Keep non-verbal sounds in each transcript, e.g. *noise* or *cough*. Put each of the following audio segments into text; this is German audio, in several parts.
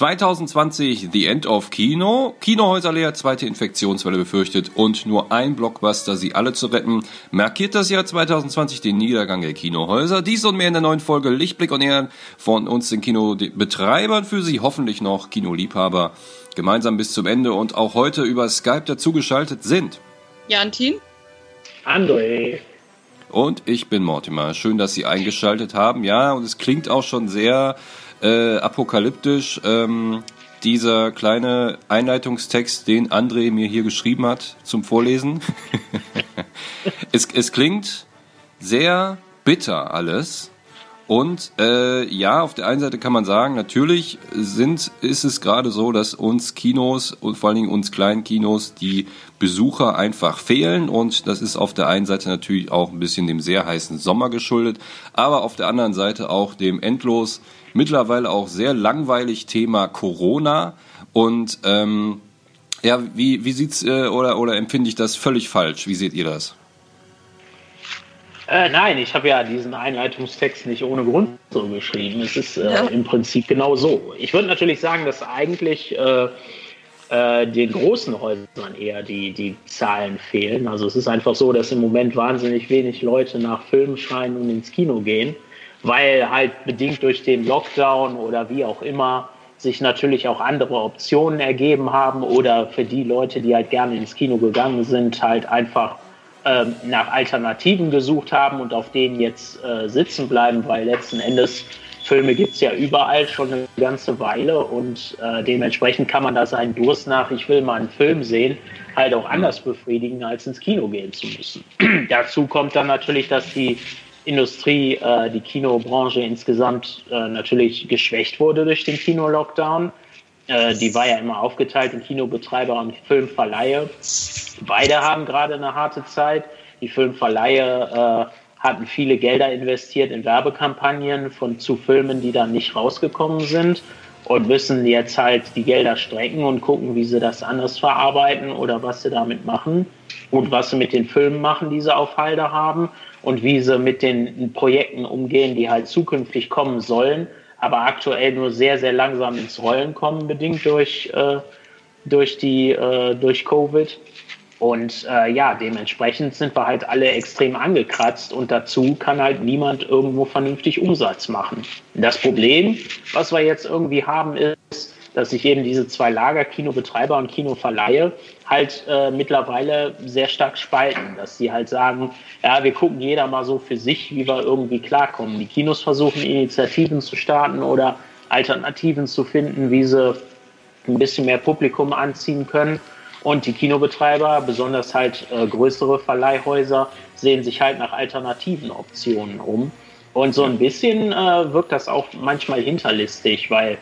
2020 The End of Kino. Kinohäuser leer, zweite Infektionswelle befürchtet und nur ein Blockbuster, sie alle zu retten. Markiert das Jahr 2020 den Niedergang der Kinohäuser. Dies und mehr in der neuen Folge Lichtblick und Ehren von uns den Kinobetreibern für Sie, hoffentlich noch Kinoliebhaber. Gemeinsam bis zum Ende und auch heute über Skype dazugeschaltet sind. Jantin. André. Und ich bin Mortimer. Schön, dass Sie eingeschaltet haben. Ja, und es klingt auch schon sehr äh, apokalyptisch. Ähm, dieser kleine Einleitungstext, den André mir hier geschrieben hat zum Vorlesen. *laughs* es, es klingt sehr bitter alles. Und äh, ja, auf der einen Seite kann man sagen, natürlich sind, ist es gerade so, dass uns Kinos und vor allen Dingen uns kleinen Kinos die Besucher einfach fehlen. Und das ist auf der einen Seite natürlich auch ein bisschen dem sehr heißen Sommer geschuldet, aber auf der anderen Seite auch dem endlos mittlerweile auch sehr langweilig Thema Corona. Und ähm, ja, wie, wie sieht's äh, oder, oder empfinde ich das völlig falsch? Wie seht ihr das? Äh, nein, ich habe ja diesen Einleitungstext nicht ohne Grund so geschrieben. Es ist äh, ja. im Prinzip genau so. Ich würde natürlich sagen, dass eigentlich äh, äh, den großen Häusern eher die, die Zahlen fehlen. Also es ist einfach so, dass im Moment wahnsinnig wenig Leute nach Filmen schreien und ins Kino gehen, weil halt bedingt durch den Lockdown oder wie auch immer sich natürlich auch andere Optionen ergeben haben oder für die Leute, die halt gerne ins Kino gegangen sind, halt einfach ähm, nach Alternativen gesucht haben und auf denen jetzt äh, sitzen bleiben, weil letzten Endes Filme gibt es ja überall schon eine ganze Weile und äh, dementsprechend kann man da seinen Durst nach, ich will mal einen Film sehen, halt auch anders befriedigen, als ins Kino gehen zu müssen. *clears throat* Dazu kommt dann natürlich, dass die Industrie, äh, die Kinobranche insgesamt äh, natürlich geschwächt wurde durch den Kino-Lockdown. Äh, die war ja immer aufgeteilt in Kinobetreiber und Filmverleihe. Beide haben gerade eine harte Zeit. Die Filmverleihe äh, hatten viele Gelder investiert in Werbekampagnen von zu Filmen, die dann nicht rausgekommen sind und müssen jetzt halt die Gelder strecken und gucken, wie sie das anders verarbeiten oder was sie damit machen und was sie mit den Filmen machen, die sie auf Halde haben und wie sie mit den Projekten umgehen, die halt zukünftig kommen sollen aber aktuell nur sehr, sehr langsam ins Rollen kommen, bedingt durch, äh, durch, die, äh, durch Covid. Und äh, ja, dementsprechend sind wir halt alle extrem angekratzt und dazu kann halt niemand irgendwo vernünftig Umsatz machen. Das Problem, was wir jetzt irgendwie haben, ist, dass sich eben diese zwei Lager, Kinobetreiber und Kinoverleihe, halt äh, mittlerweile sehr stark spalten. Dass sie halt sagen, ja, wir gucken jeder mal so für sich, wie wir irgendwie klarkommen. Die Kinos versuchen Initiativen zu starten oder Alternativen zu finden, wie sie ein bisschen mehr Publikum anziehen können. Und die Kinobetreiber, besonders halt äh, größere Verleihhäuser, sehen sich halt nach alternativen Optionen um. Und so ein bisschen äh, wirkt das auch manchmal hinterlistig, weil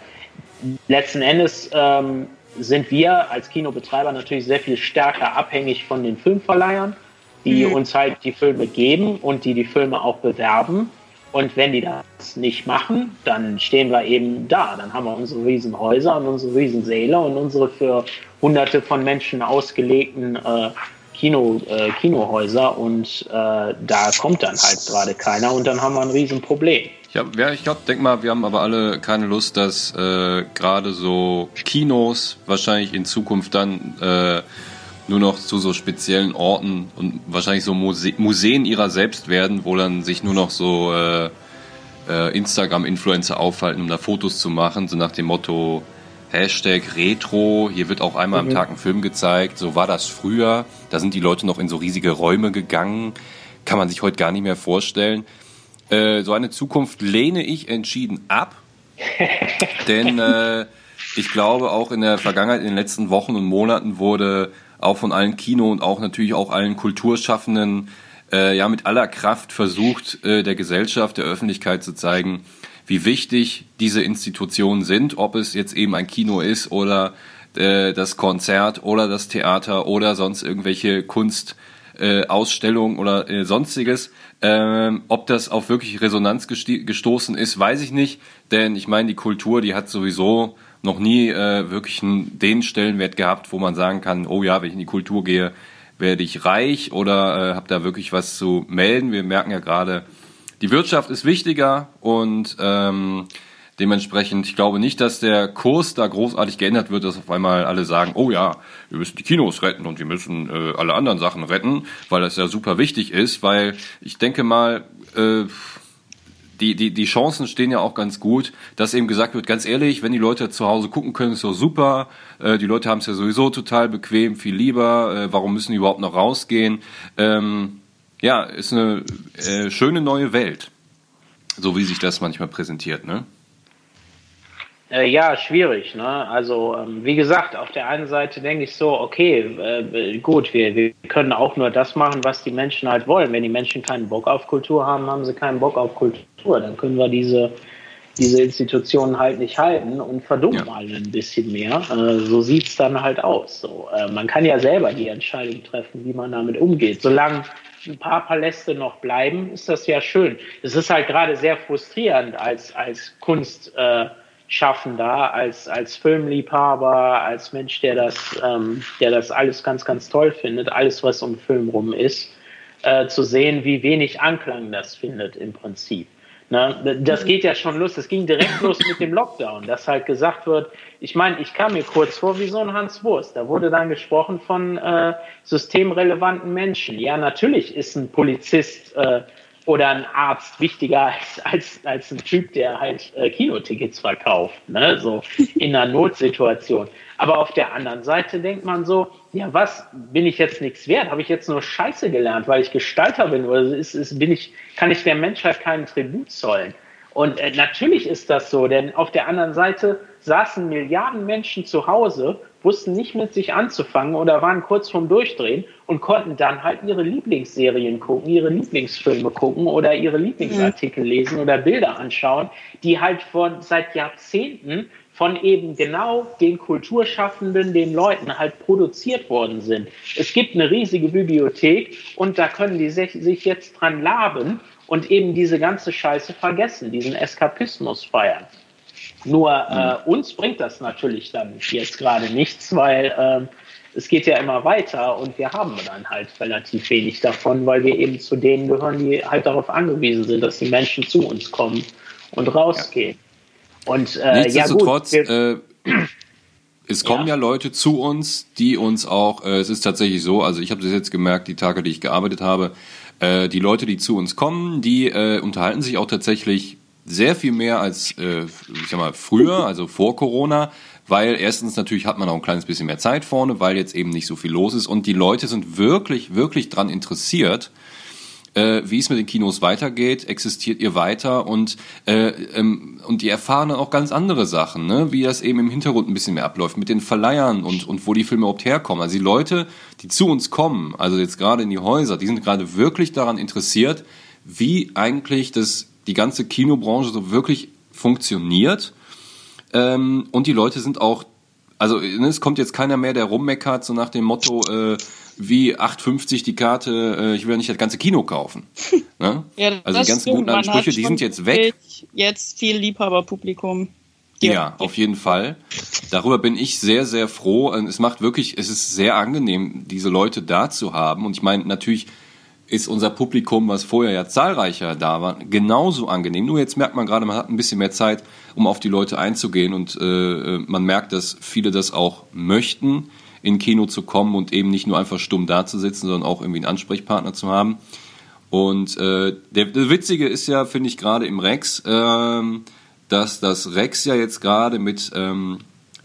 letzten Endes ähm, sind wir als Kinobetreiber natürlich sehr viel stärker abhängig von den Filmverleihern, die mhm. uns halt die Filme geben und die die Filme auch bewerben. Und wenn die das nicht machen, dann stehen wir eben da. Dann haben wir unsere Riesenhäuser und unsere Riesensäle und unsere für hunderte von Menschen ausgelegten äh, Kino, äh, Kinohäuser und äh, da kommt dann halt gerade keiner und dann haben wir ein Riesenproblem. Ja, ja ich glaube, denk mal, wir haben aber alle keine Lust, dass äh, gerade so Kinos wahrscheinlich in Zukunft dann äh, nur noch zu so speziellen Orten und wahrscheinlich so Muse Museen ihrer selbst werden, wo dann sich nur noch so äh, äh, Instagram-Influencer aufhalten, um da Fotos zu machen, so nach dem Motto Hashtag Retro, hier wird auch einmal mhm. am Tag ein Film gezeigt, so war das früher, da sind die Leute noch in so riesige Räume gegangen, kann man sich heute gar nicht mehr vorstellen. Äh, so eine Zukunft lehne ich entschieden ab. *laughs* denn äh, ich glaube, auch in der Vergangenheit, in den letzten Wochen und Monaten wurde auch von allen Kino- und auch natürlich auch allen Kulturschaffenden äh, ja mit aller Kraft versucht, äh, der Gesellschaft, der Öffentlichkeit zu zeigen, wie wichtig diese Institutionen sind, ob es jetzt eben ein Kino ist oder äh, das Konzert oder das Theater oder sonst irgendwelche Kunstausstellungen äh, oder äh, sonstiges. Ähm, ob das auf wirklich Resonanz gestoßen ist, weiß ich nicht, denn ich meine, die Kultur, die hat sowieso noch nie äh, wirklich einen, den Stellenwert gehabt, wo man sagen kann, oh ja, wenn ich in die Kultur gehe, werde ich reich oder äh, habe da wirklich was zu melden. Wir merken ja gerade, die Wirtschaft ist wichtiger und ähm, Dementsprechend, ich glaube nicht, dass der Kurs da großartig geändert wird, dass auf einmal alle sagen, oh ja, wir müssen die Kinos retten und wir müssen äh, alle anderen Sachen retten, weil das ja super wichtig ist, weil ich denke mal, äh, die, die, die Chancen stehen ja auch ganz gut, dass eben gesagt wird, ganz ehrlich, wenn die Leute zu Hause gucken können, ist doch super. Äh, die Leute haben es ja sowieso total bequem, viel lieber. Äh, warum müssen die überhaupt noch rausgehen? Ähm, ja, ist eine äh, schöne neue Welt. So wie sich das manchmal präsentiert, ne? Äh, ja, schwierig. Ne? Also ähm, wie gesagt, auf der einen Seite denke ich so, okay, äh, gut, wir, wir können auch nur das machen, was die Menschen halt wollen. Wenn die Menschen keinen Bock auf Kultur haben, haben sie keinen Bock auf Kultur. Dann können wir diese, diese Institutionen halt nicht halten und verdummen ja. alle ein bisschen mehr. Äh, so sieht's dann halt aus. So, äh, man kann ja selber die Entscheidung treffen, wie man damit umgeht. Solange ein paar Paläste noch bleiben, ist das ja schön. Es ist halt gerade sehr frustrierend als, als Kunst. Äh, als, als Filmliebhaber, als Mensch, der das, ähm, der das alles ganz, ganz toll findet, alles, was um Film rum ist, äh, zu sehen, wie wenig Anklang das findet im Prinzip. Ne? Das geht ja schon los, das ging direkt *laughs* los mit dem Lockdown, dass halt gesagt wird, ich meine, ich kam mir kurz vor wie so ein Hans Wurst. Da wurde dann gesprochen von äh, systemrelevanten Menschen. Ja, natürlich ist ein Polizist äh, oder ein Arzt wichtiger als, als, als ein Typ, der halt äh, Kinotickets verkauft, ne? so in einer Notsituation. Aber auf der anderen Seite denkt man so, ja, was, bin ich jetzt nichts wert? Habe ich jetzt nur Scheiße gelernt, weil ich Gestalter bin? Oder ist, ist, bin ich, kann ich der Menschheit keinen Tribut zollen? Und äh, natürlich ist das so, denn auf der anderen Seite saßen Milliarden Menschen zu Hause wussten nicht mit sich anzufangen oder waren kurz vorm Durchdrehen und konnten dann halt ihre Lieblingsserien gucken, ihre Lieblingsfilme gucken oder ihre Lieblingsartikel mhm. lesen oder Bilder anschauen, die halt von seit Jahrzehnten von eben genau den Kulturschaffenden, den Leuten halt produziert worden sind. Es gibt eine riesige Bibliothek und da können die sich, sich jetzt dran laben und eben diese ganze Scheiße vergessen, diesen Eskapismus feiern. Nur äh, mhm. uns bringt das natürlich dann jetzt gerade nichts, weil äh, es geht ja immer weiter und wir haben dann halt relativ wenig davon, weil wir eben zu denen gehören, die halt darauf angewiesen sind, dass die Menschen zu uns kommen und rausgehen. Ja. Und äh, Nichtsdestotrotz, ja gut, äh, es kommen ja. ja. Leute zu uns, die uns auch, äh, es ist tatsächlich so, also ich habe das jetzt gemerkt, die Tage, die ich gearbeitet habe, äh, die Leute, die zu uns kommen, die äh, unterhalten sich auch tatsächlich sehr viel mehr als äh, ich sag mal früher, also vor Corona, weil erstens natürlich hat man auch ein kleines bisschen mehr Zeit vorne, weil jetzt eben nicht so viel los ist und die Leute sind wirklich wirklich dran interessiert, äh, wie es mit den Kinos weitergeht, existiert ihr weiter und äh, ähm, und die erfahren dann auch ganz andere Sachen, ne? wie das eben im Hintergrund ein bisschen mehr abläuft mit den Verleihern und und wo die Filme überhaupt herkommen. Also die Leute, die zu uns kommen, also jetzt gerade in die Häuser, die sind gerade wirklich daran interessiert, wie eigentlich das die ganze Kinobranche so wirklich funktioniert. Ähm, und die Leute sind auch, also ne, es kommt jetzt keiner mehr, der rummeckert, so nach dem Motto, äh, wie 8,50 die Karte, äh, ich will ja nicht das ganze Kino kaufen. *laughs* Ne? ja, also die ganzen guten Ansprüche, die sind jetzt weg. Jetzt viel Liebhaberpublikum. Ja, ja, auf jeden Fall. Darüber bin ich sehr, sehr froh. Es macht wirklich, es ist sehr angenehm, diese Leute da zu haben. Und ich meine, natürlich ist unser Publikum, was vorher ja zahlreicher da war, genauso angenehm. Nur jetzt merkt man gerade, man hat ein bisschen mehr Zeit, um auf die Leute einzugehen und äh, man merkt, dass viele das auch möchten, in Kino zu kommen und eben nicht nur einfach stumm dazusitzen, sondern auch irgendwie einen Ansprechpartner zu haben. Und äh, der, der Witzige ist ja, finde ich, gerade im Rex, äh, dass das Rex ja jetzt gerade mit ähm,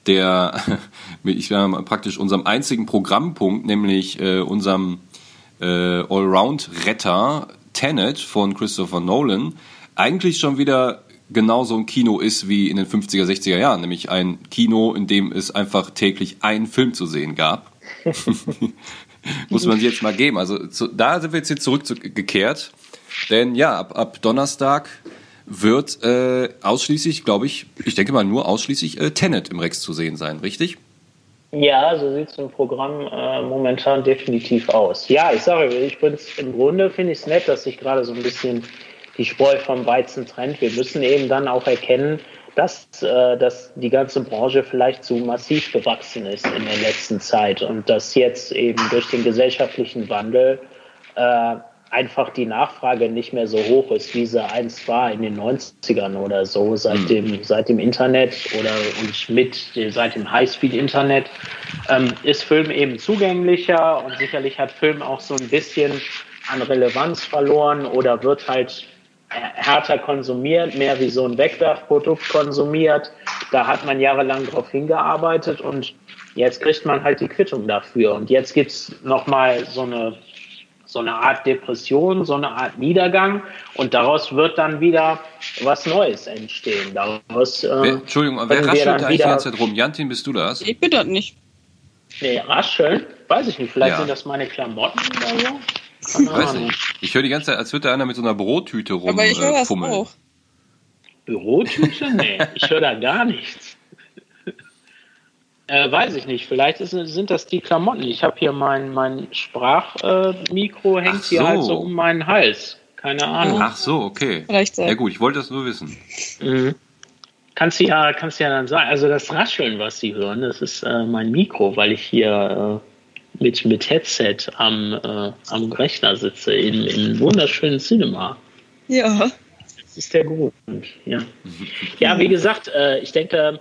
der, *laughs* mit, ich sage mal, praktisch unserem einzigen Programmpunkt, nämlich äh, unserem äh, Allround-Retter Tenet von Christopher Nolan eigentlich schon wieder genauso ein Kino ist wie in den 50er, 60er Jahren, nämlich ein Kino, in dem es einfach täglich einen Film zu sehen gab. *laughs* Muss man sich jetzt mal geben. Also zu, da sind wir jetzt hier zurückgekehrt. Denn ja, ab, ab Donnerstag wird äh, ausschließlich, glaube ich, ich denke mal nur ausschließlich äh, Tenet im Rex zu sehen sein, richtig? Ja, so sieht es im Programm äh, momentan definitiv aus. Ja, ich sage, ich bin im Grunde finde ich es nett, dass sich gerade so ein bisschen die Spreu vom Weizen trennt. Wir müssen eben dann auch erkennen, dass, äh, dass die ganze Branche vielleicht zu massiv gewachsen ist in der letzten Zeit und dass jetzt eben durch den gesellschaftlichen Wandel äh, einfach die Nachfrage nicht mehr so hoch ist, wie sie einst war in den 90ern oder so, seit, mhm. dem, seit dem Internet oder und mit seit dem Highspeed-Internet, ähm, ist Film eben zugänglicher und sicherlich hat Film auch so ein bisschen an Relevanz verloren oder wird halt härter konsumiert, mehr wie so ein Wegwerfprodukt konsumiert. Da hat man jahrelang drauf hingearbeitet und jetzt kriegt man halt die Quittung dafür. Und jetzt gibt's es nochmal so eine so eine Art Depression, so eine Art Niedergang und daraus wird dann wieder was Neues entstehen. Daraus, äh, wer, Entschuldigung, wer raschelt da eigentlich die ganze Zeit rum? Jantin, bist du das? Ich bin das nicht. Nee, rascheln? Weiß ich nicht. Vielleicht ja. sind das meine Klamotten oder so. Ich weiß nicht. Ich höre die ganze Zeit, als würde da einer mit so einer Bürotüte rumfummeln. Aber ich höre das auch. Bürotüte? Nee, *laughs* ich höre da gar nichts. Äh, weiß ich nicht. Vielleicht ist, sind das die Klamotten. Ich habe hier mein, mein Sprachmikro, äh, hängt so. hier halt so um meinen Hals. Keine Ahnung. Ach so, okay. Vielleicht ja gut, ich wollte das nur wissen. Mhm. Kannst du ja, kannst ja dann sagen. Also das Rascheln, was Sie hören, das ist äh, mein Mikro, weil ich hier äh, mit, mit Headset am, äh, am Rechner sitze in, in wunderschönen Cinema. Ja. Das ist der Grund. Ja, ja wie gesagt, äh, ich denke,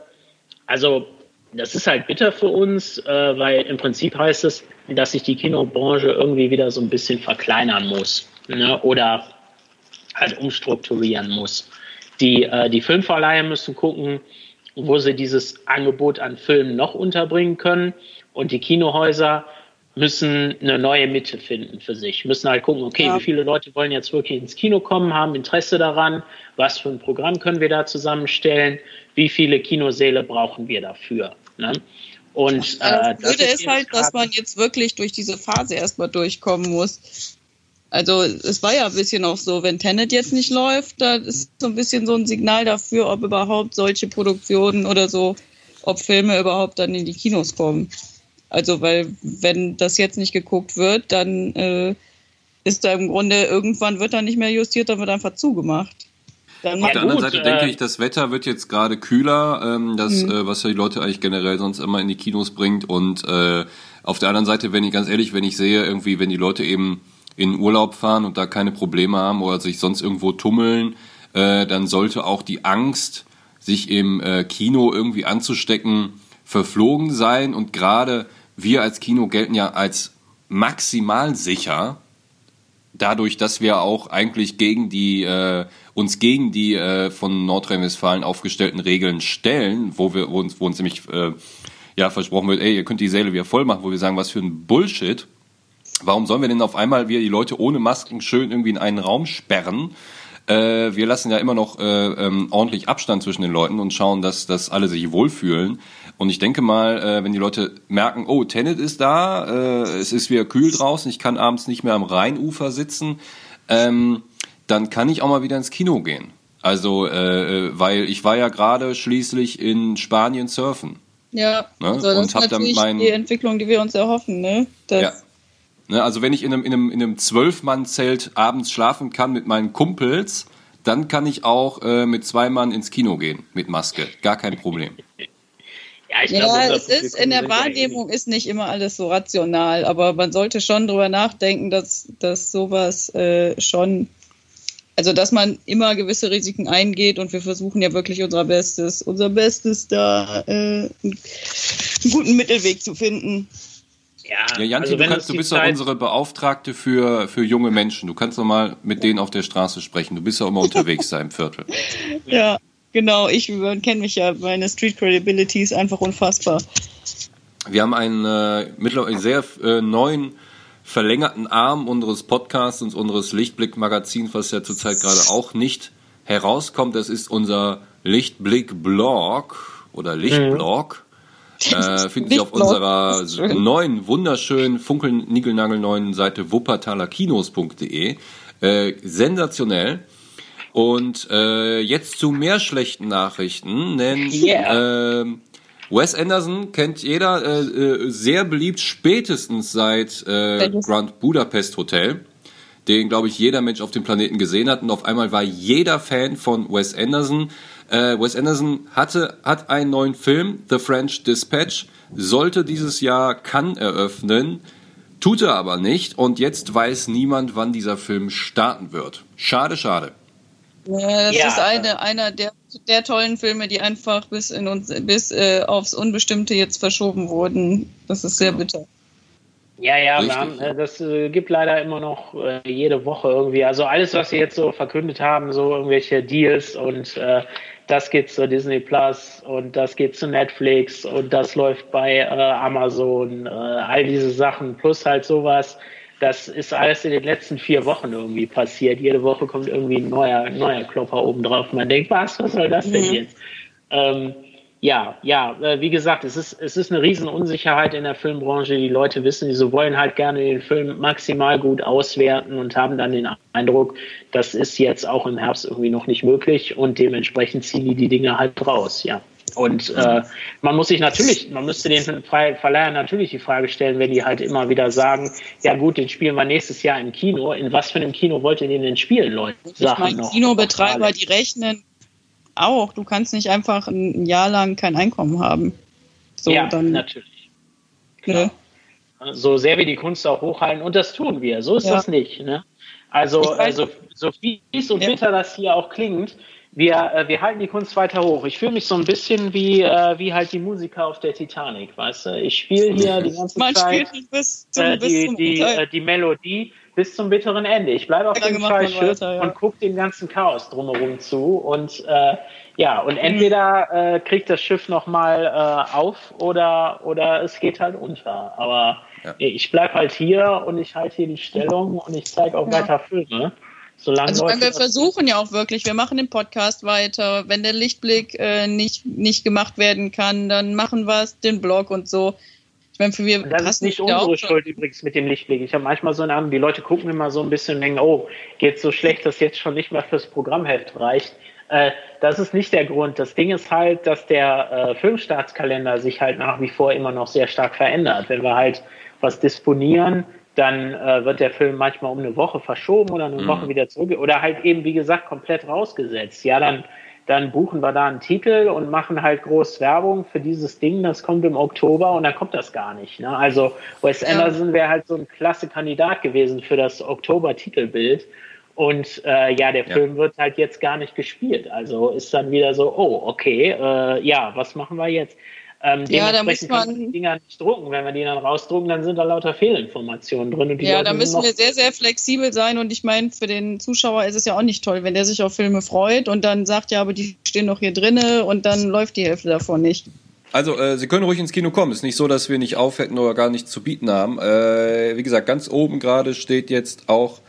also das ist halt bitter für uns, äh, weil im Prinzip heißt es, dass sich die Kinobranche irgendwie wieder so ein bisschen verkleinern muss ne? oder halt umstrukturieren muss. Die, äh, die Filmverleiher müssen gucken, wo sie dieses Angebot an Filmen noch unterbringen können und die Kinohäuser müssen eine neue Mitte finden für sich, müssen halt gucken, okay, ja. wie viele Leute wollen jetzt wirklich ins Kino kommen, haben Interesse daran, was für ein Programm können wir da zusammenstellen, wie viele Kinosäle brauchen wir dafür. Ne? Und äh, das Blöde ist halt, dass man jetzt wirklich durch diese Phase erstmal durchkommen muss. Also es war ja ein bisschen auch so, wenn Tenet jetzt nicht läuft, da ist so ein bisschen so ein Signal dafür, ob überhaupt solche Produktionen oder so, ob Filme überhaupt dann in die Kinos kommen. Also weil wenn das jetzt nicht geguckt wird, dann äh, ist da im Grunde irgendwann wird da nicht mehr justiert, dann wird einfach zugemacht. Dann Auf der anderen Seite äh, denke ich, das Wetter wird jetzt gerade kühler, ähm, das, mhm. äh, was ja die Leute eigentlich generell sonst immer in die Kinos bringt. Und äh, auf der anderen Seite, wenn ich ganz ehrlich, wenn ich sehe, irgendwie, wenn die Leute eben in Urlaub fahren und da keine Probleme haben oder sich sonst irgendwo tummeln, äh, dann sollte auch die Angst, sich im äh, Kino irgendwie anzustecken, verflogen sein. Und gerade wir als Kino gelten ja als maximal sicher, dadurch, dass wir auch eigentlich gegen die äh, uns gegen die äh, von Nordrhein-Westfalen aufgestellten Regeln stellen, wo wir wo uns, wo uns nämlich äh, ja versprochen wird, ey, ihr könnt die Säle wieder voll machen, wo wir sagen, was für ein Bullshit. Warum sollen wir denn auf einmal wieder die Leute ohne Masken schön irgendwie in einen Raum sperren? Äh, wir lassen ja immer noch äh, ähm, ordentlich Abstand zwischen den Leuten und schauen, dass, dass alle sich wohlfühlen. Und ich denke mal, äh, wenn die Leute merken, oh, Tenet ist da, äh, es ist wieder kühl draußen, ich kann abends nicht mehr am Rheinufer sitzen, ähm, dann kann ich auch mal wieder ins Kino gehen. Also, äh, äh weil ich war ja gerade schließlich in Spanien surfen. Ja, ne? also das und ist natürlich mein, die Entwicklung, die wir uns erhoffen, ne? Das ja. Ne, also wenn ich in einem, in einem, in einem Zwölf-Mann-Zelt abends schlafen kann mit meinen Kumpels, dann kann ich auch äh, mit zwei Mann ins Kino gehen mit Maske. Gar kein Problem. *laughs* Ja, ja glaube, es ist in der Wahrnehmung ist nicht immer alles so rational, aber man sollte schon drüber nachdenken, dass, dass sowas äh, schon, also dass man immer gewisse Risiken eingeht und wir versuchen ja wirklich unser Bestes, unser Bestes da äh, einen guten Mittelweg zu finden. Ja, ja Janti, also du, kannst, du bist ja unsere Beauftragte für, für junge Menschen. Du kannst doch mal mit denen auf der Straße sprechen. Du bist ja immer unterwegs da im Viertel. Ja. Genau, ich kenne mich ja, meine Street Credibility ist einfach unfassbar. Wir haben einen äh, mittlerweile sehr äh, neuen verlängerten Arm unseres Podcasts und unseres Lichtblick-Magazins, was ja zurzeit gerade auch nicht herauskommt. Das ist unser Lichtblick-Blog oder Lichtblog. Mhm. Äh, *laughs* finden Sie auf unserer neuen, wunderschönen, funkelnigelnagelneuen Seite wuppertalerkinos.de. Äh, sensationell. Und äh, jetzt zu mehr schlechten Nachrichten, denn yeah. äh, Wes Anderson kennt jeder, äh, äh, sehr beliebt spätestens seit äh, Grand Budapest Hotel, den, glaube ich, jeder Mensch auf dem Planeten gesehen hat. Und auf einmal war jeder Fan von Wes Anderson. Äh, Wes Anderson hatte, hat einen neuen Film, The French Dispatch, sollte dieses Jahr Cannes eröffnen Tut er aber nicht und jetzt weiß niemand, wann dieser Film starten wird. Schade, schade. Ja, das ja. ist eine, einer der, der tollen Filme, die einfach bis, in uns, bis äh, aufs Unbestimmte jetzt verschoben wurden. Das ist sehr genau. bitter. Ja, ja, haben, äh, das äh, gibt leider immer noch äh, jede Woche irgendwie. Also alles, was sie jetzt so verkündet haben, so irgendwelche Deals und äh, das geht zu Disney Plus und das geht zu Netflix und das läuft bei äh, Amazon, äh, all diese Sachen plus halt sowas. Das ist alles in den letzten vier Wochen irgendwie passiert. Jede Woche kommt irgendwie ein neuer, neuer Klopper oben drauf. Man denkt, was, was soll das denn mhm. jetzt? Ähm, ja, ja, äh, wie gesagt, es ist, es ist eine Riesenunsicherheit in der Filmbranche. Die Leute wissen, sie wollen halt gerne den Film maximal gut auswerten und haben dann den Eindruck, das ist jetzt auch im Herbst irgendwie noch nicht möglich und dementsprechend ziehen die die Dinge halt raus, ja. Und äh, man muss sich natürlich, man müsste den Verleihern natürlich die Frage stellen, wenn die halt immer wieder sagen, ja gut, den spielen wir nächstes Jahr im Kino. In was für einem Kino wollt ihr den denn spielen, Leute? Ich meine, Kinobetreiber, die rechnen auch. Du kannst nicht einfach ein Jahr lang kein Einkommen haben. So, ja, dann, natürlich. Ne? So sehr wir die Kunst auch hochhalten, und das tun wir. So ist ja. das nicht. Ne? Also, also, so fies und bitter das hier auch klingt, wir, äh, wir halten die Kunst weiter hoch. Ich fühle mich so ein bisschen wie, äh, wie halt die Musiker auf der Titanic, weißt du? Ich spiele hier die ganze Man Zeit bis zum, äh, die, bis die, äh, die Melodie bis zum bitteren Ende. Ich bleibe auf dem Scheißschiff ja. und gucke dem ganzen Chaos drumherum zu und äh, ja, und entweder äh, kriegt das Schiff nochmal äh, auf oder, oder es geht halt unter. Aber ja. ich bleibe halt hier und ich halte hier die Stellung und ich zeige auch ja. weiter Filme. Solange also wir versuchen ja auch wirklich, wir machen den Podcast weiter. Wenn der Lichtblick äh, nicht, nicht gemacht werden kann, dann machen wir es, den Blog und so. Ich meine, für wir das ist nicht unsere Schuld übrigens mit dem Lichtblick. Ich habe manchmal so eine Ahnung, die Leute gucken immer so ein bisschen und denken, oh, geht so schlecht, dass jetzt schon nicht mal fürs Programmheft reicht. Äh, das ist nicht der Grund. Das Ding ist halt, dass der äh, Filmstartskalender sich halt nach wie vor immer noch sehr stark verändert. Wenn wir halt was disponieren, dann äh, wird der Film manchmal um eine Woche verschoben oder eine mhm. Woche wieder zurück oder halt eben, wie gesagt, komplett rausgesetzt. Ja, dann dann buchen wir da einen Titel und machen halt groß Werbung für dieses Ding, das kommt im Oktober und dann kommt das gar nicht. Ne? Also Wes Anderson wäre halt so ein klasse Kandidat gewesen für das Oktober-Titelbild. Und äh, ja, der ja. Film wird halt jetzt gar nicht gespielt. Also ist dann wieder so, oh, okay, äh, ja, was machen wir jetzt? Ähm, ja, da muss man die Dinger nicht drucken. Wenn wir die dann rausdrucken, dann sind da lauter Fehlinformationen drin. ja, Leute da müssen wir sehr, sehr flexibel sein. Und ich meine, für den Zuschauer ist es ja auch nicht toll, wenn der sich auf Filme freut und dann sagt, ja, aber die stehen doch hier drinne und dann läuft die Hälfte davon nicht. Also, äh, Sie können ruhig ins Kino kommen. Ist nicht so, dass wir nicht auf hätten oder gar nichts zu bieten haben. Äh, wie gesagt, ganz oben gerade steht jetzt auch,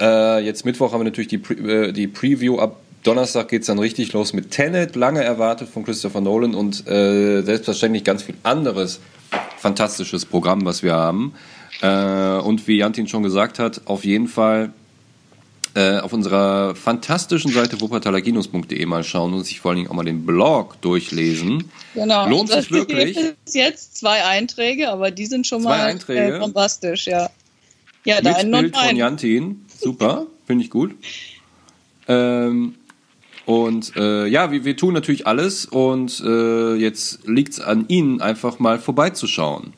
äh, jetzt Mittwoch haben wir natürlich die, Pre äh, die Preview ab Donnerstag geht es dann richtig los mit Tenet, lange erwartet von Christopher Nolan und äh, selbstverständlich ganz viel anderes fantastisches Programm, was wir haben. Äh, und wie Jantin schon gesagt hat, auf jeden Fall äh, auf unserer fantastischen Seite wuppertalerkinos.de mal schauen und sich vor allen Dingen auch mal den Blog durchlesen. Genau. Lohnt sich wirklich. Bis jetzt zwei Einträge, aber die sind schon zwei mal Einträge. Äh, bombastisch, ja. Ja, da Mit Bild von Jantin. Super, *laughs* finde ich gut. Ähm, und äh, ja, wir, wir tun natürlich alles und äh, jetzt liegt es an Ihnen, einfach mal vorbeizuschauen.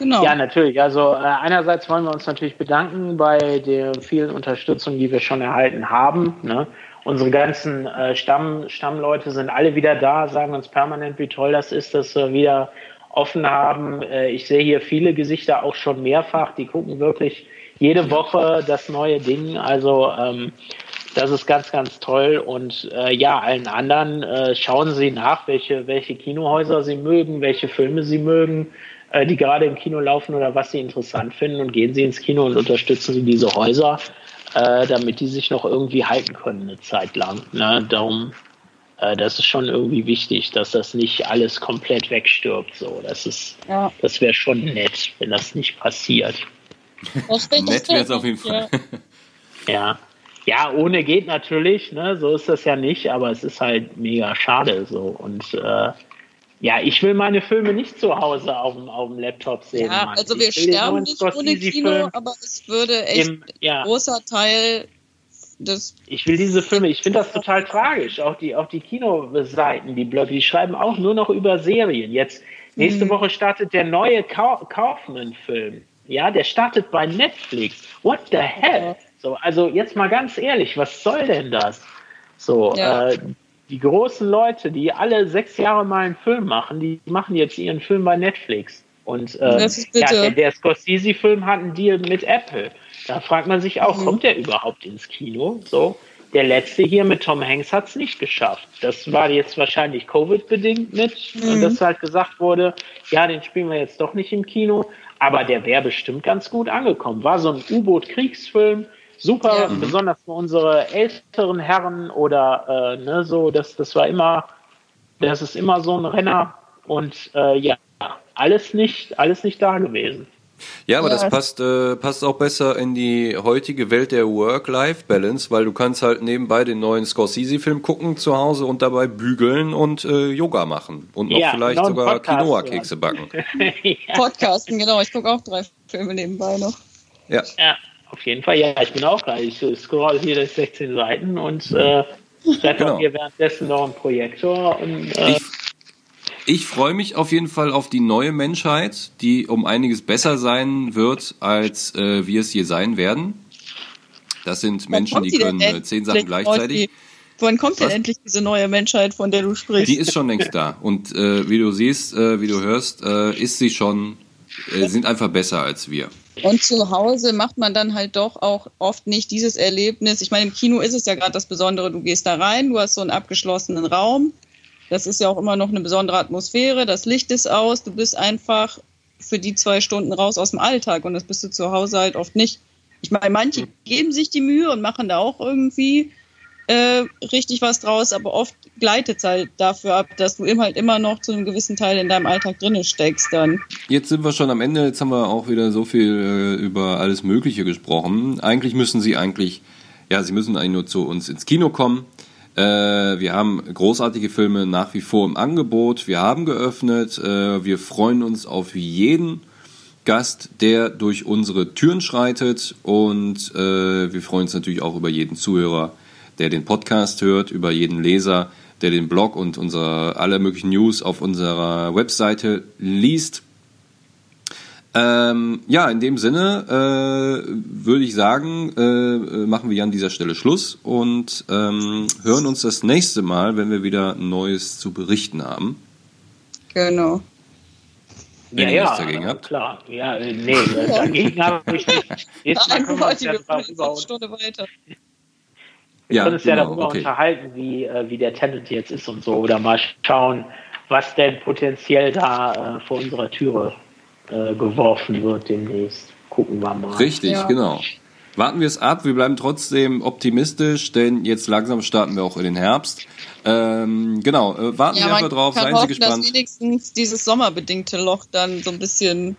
Genau. Ja, natürlich. Also äh, einerseits wollen wir uns natürlich bedanken bei der vielen Unterstützung, die wir schon erhalten haben. Ne? Unsere ganzen äh, Stamm, Stammleute sind alle wieder da, sagen uns permanent, wie toll das ist, dass wir wieder offen haben. Äh, ich sehe hier viele Gesichter auch schon mehrfach, die gucken wirklich jede Woche das neue Ding. Also ähm, das ist ganz, ganz toll. Und äh, ja, allen anderen äh, schauen Sie nach, welche, welche Kinohäuser Sie mögen, welche Filme Sie mögen, äh, die gerade im Kino laufen oder was Sie interessant finden. Und gehen Sie ins Kino und unterstützen Sie diese Häuser, äh, damit die sich noch irgendwie halten können eine Zeit lang. Ne? Darum, äh, das ist schon irgendwie wichtig, dass das nicht alles komplett wegstirbt. So, das ist, ja. das wäre schon nett, wenn das nicht passiert. Das *laughs* nett wäre es auf jeden Fall. Ja. ja. Ja, ohne geht natürlich, ne? so ist das ja nicht, aber es ist halt mega schade so. Und äh, ja, ich will meine Filme nicht zu Hause auf dem, auf dem Laptop sehen. Ja, Mann. also wir sterben nicht ohne Kino, aber es würde echt im, ja. ein großer Teil des. Ich will diese Filme, ich finde das total tragisch. Auch die, auch die Kinoseiten, die Blöcke, die schreiben auch nur noch über Serien. Jetzt Nächste mhm. Woche startet der neue Kaufman-Film. Ja, der startet bei Netflix. What the hell? So, also jetzt mal ganz ehrlich, was soll denn das? So, ja. äh, die großen Leute, die alle sechs Jahre mal einen Film machen, die machen jetzt ihren Film bei Netflix. Und äh, ja, der, der Scorsese-Film hat einen Deal mit Apple. Da fragt man sich auch, mhm. kommt der überhaupt ins Kino? So, der letzte hier mit Tom Hanks hat es nicht geschafft. Das war jetzt wahrscheinlich Covid-bedingt mit, mhm. dass halt gesagt wurde, ja, den spielen wir jetzt doch nicht im Kino, aber der wäre bestimmt ganz gut angekommen. War so ein U-Boot-Kriegsfilm, super, ja. besonders für unsere älteren Herren oder äh, ne, so, das, das war immer, das ist immer so ein Renner und äh, ja, alles nicht, alles nicht da gewesen. Ja, aber ja, das passt, äh, passt auch besser in die heutige Welt der Work-Life-Balance, weil du kannst halt nebenbei den neuen Scorsese-Film gucken zu Hause und dabei bügeln und äh, Yoga machen und noch ja, vielleicht sogar Quinoa-Kekse backen. *laughs* ja. Podcasten, genau. Ich gucke auch drei Filme nebenbei noch. Ja. ja, auf jeden Fall. Ja, ich bin auch da. Ich scroll hier durch 16 Seiten und äh, schreibe genau. hier währenddessen noch einen Projektor. Und, äh, ich ich freue mich auf jeden Fall auf die neue Menschheit, die um einiges besser sein wird, als äh, wir es hier sein werden. Das sind Menschen, die können äh, zehn Sachen gleichzeitig. Wann kommt denn endlich diese neue Menschheit, von der du sprichst? Die ist schon längst da. Und äh, wie du siehst, äh, wie du hörst, äh, ist sie schon, äh, sind einfach besser als wir. Und zu Hause macht man dann halt doch auch oft nicht dieses Erlebnis. Ich meine, im Kino ist es ja gerade das Besondere, du gehst da rein, du hast so einen abgeschlossenen Raum das ist ja auch immer noch eine besondere Atmosphäre. Das Licht ist aus. Du bist einfach für die zwei Stunden raus aus dem Alltag und das bist du zu Hause halt oft nicht. Ich meine, manche geben sich die Mühe und machen da auch irgendwie äh, richtig was draus, aber oft gleitet es halt dafür ab, dass du eben halt immer noch zu einem gewissen Teil in deinem Alltag drinne steckst dann. Jetzt sind wir schon am Ende, jetzt haben wir auch wieder so viel äh, über alles Mögliche gesprochen. Eigentlich müssen sie eigentlich, ja, sie müssen eigentlich nur zu uns ins Kino kommen. Äh, wir haben großartige Filme nach wie vor im Angebot. Wir haben geöffnet. Äh, wir freuen uns auf jeden Gast, der durch unsere Türen schreitet. Und äh, wir freuen uns natürlich auch über jeden Zuhörer, der den Podcast hört, über jeden Leser, der den Blog und unsere alle möglichen News auf unserer Webseite liest. Ähm, ja, in dem Sinne äh, würde ich sagen, äh, äh, machen wir an dieser Stelle Schluss und ähm, hören uns das nächste Mal, wenn wir wieder Neues zu berichten haben. Genau. Wenn ja, ihr ja, dagegen habt. klar. Ja, äh, nee, dagegen habe ich nicht. *laughs* Jetzt können wir darüber Stunde weiter. Wir ja, können uns genau, ja darüber okay. unterhalten, wie, äh, wie der Tenant jetzt ist und so. Oder mal schauen, was denn potenziell da äh, vor unserer Türe äh, geworfen wird demnächst. Gucken wir mal. Richtig, ja. genau. Warten wir es ab. Wir bleiben trotzdem optimistisch, denn jetzt langsam starten wir auch in den Herbst. Ähm, genau, äh, warten ja, wir einfach drauf. Seien hoffen, Sie gespannt. Dass wenigstens dieses sommerbedingte Loch dann so ein bisschen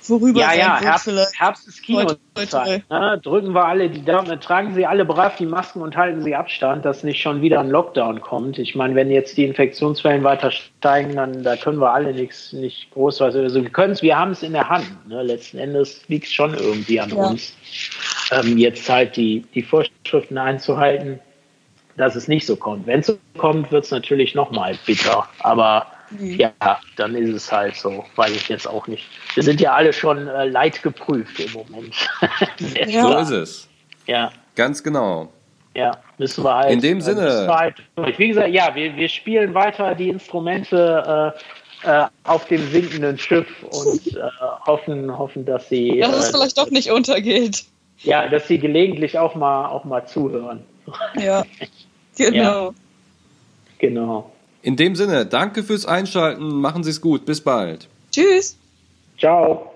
vorüber ja, ja. Herbst, Herbst ist Kinozeit. Ne? Drücken wir alle die Daumen, tragen Sie alle brav die Masken und halten Sie Abstand, dass nicht schon wieder ein Lockdown kommt. Ich meine, wenn jetzt die Infektionswellen weiter steigen, dann da können wir alle nichts nicht groß was. Also wir können es, wir haben es in der Hand. Ne? Letzten Endes liegt es schon irgendwie an ja. uns. Ähm, jetzt halt die, die Vorschriften einzuhalten, dass es nicht so kommt. Wenn es so kommt, wird es natürlich nochmal bitter. Aber Mhm. Ja, dann ist es halt so. Weiß ich jetzt auch nicht. Wir sind ja alle schon äh, leid geprüft im Moment. *laughs* ja. So ist es. Ja. Ganz genau. Ja, müssen wir halt. In dem äh, Sinne. Halt Wie gesagt, ja, wir, wir spielen weiter die Instrumente äh, äh, auf dem sinkenden Schiff und äh, hoffen, hoffen, dass sie. Dass es äh, vielleicht doch nicht untergeht. Ja, dass sie gelegentlich auch mal, auch mal zuhören. Ja, *laughs* genau. Ja. Genau. In dem Sinne, danke fürs Einschalten. Machen Sie es gut. Bis bald. Tschüss. Ciao.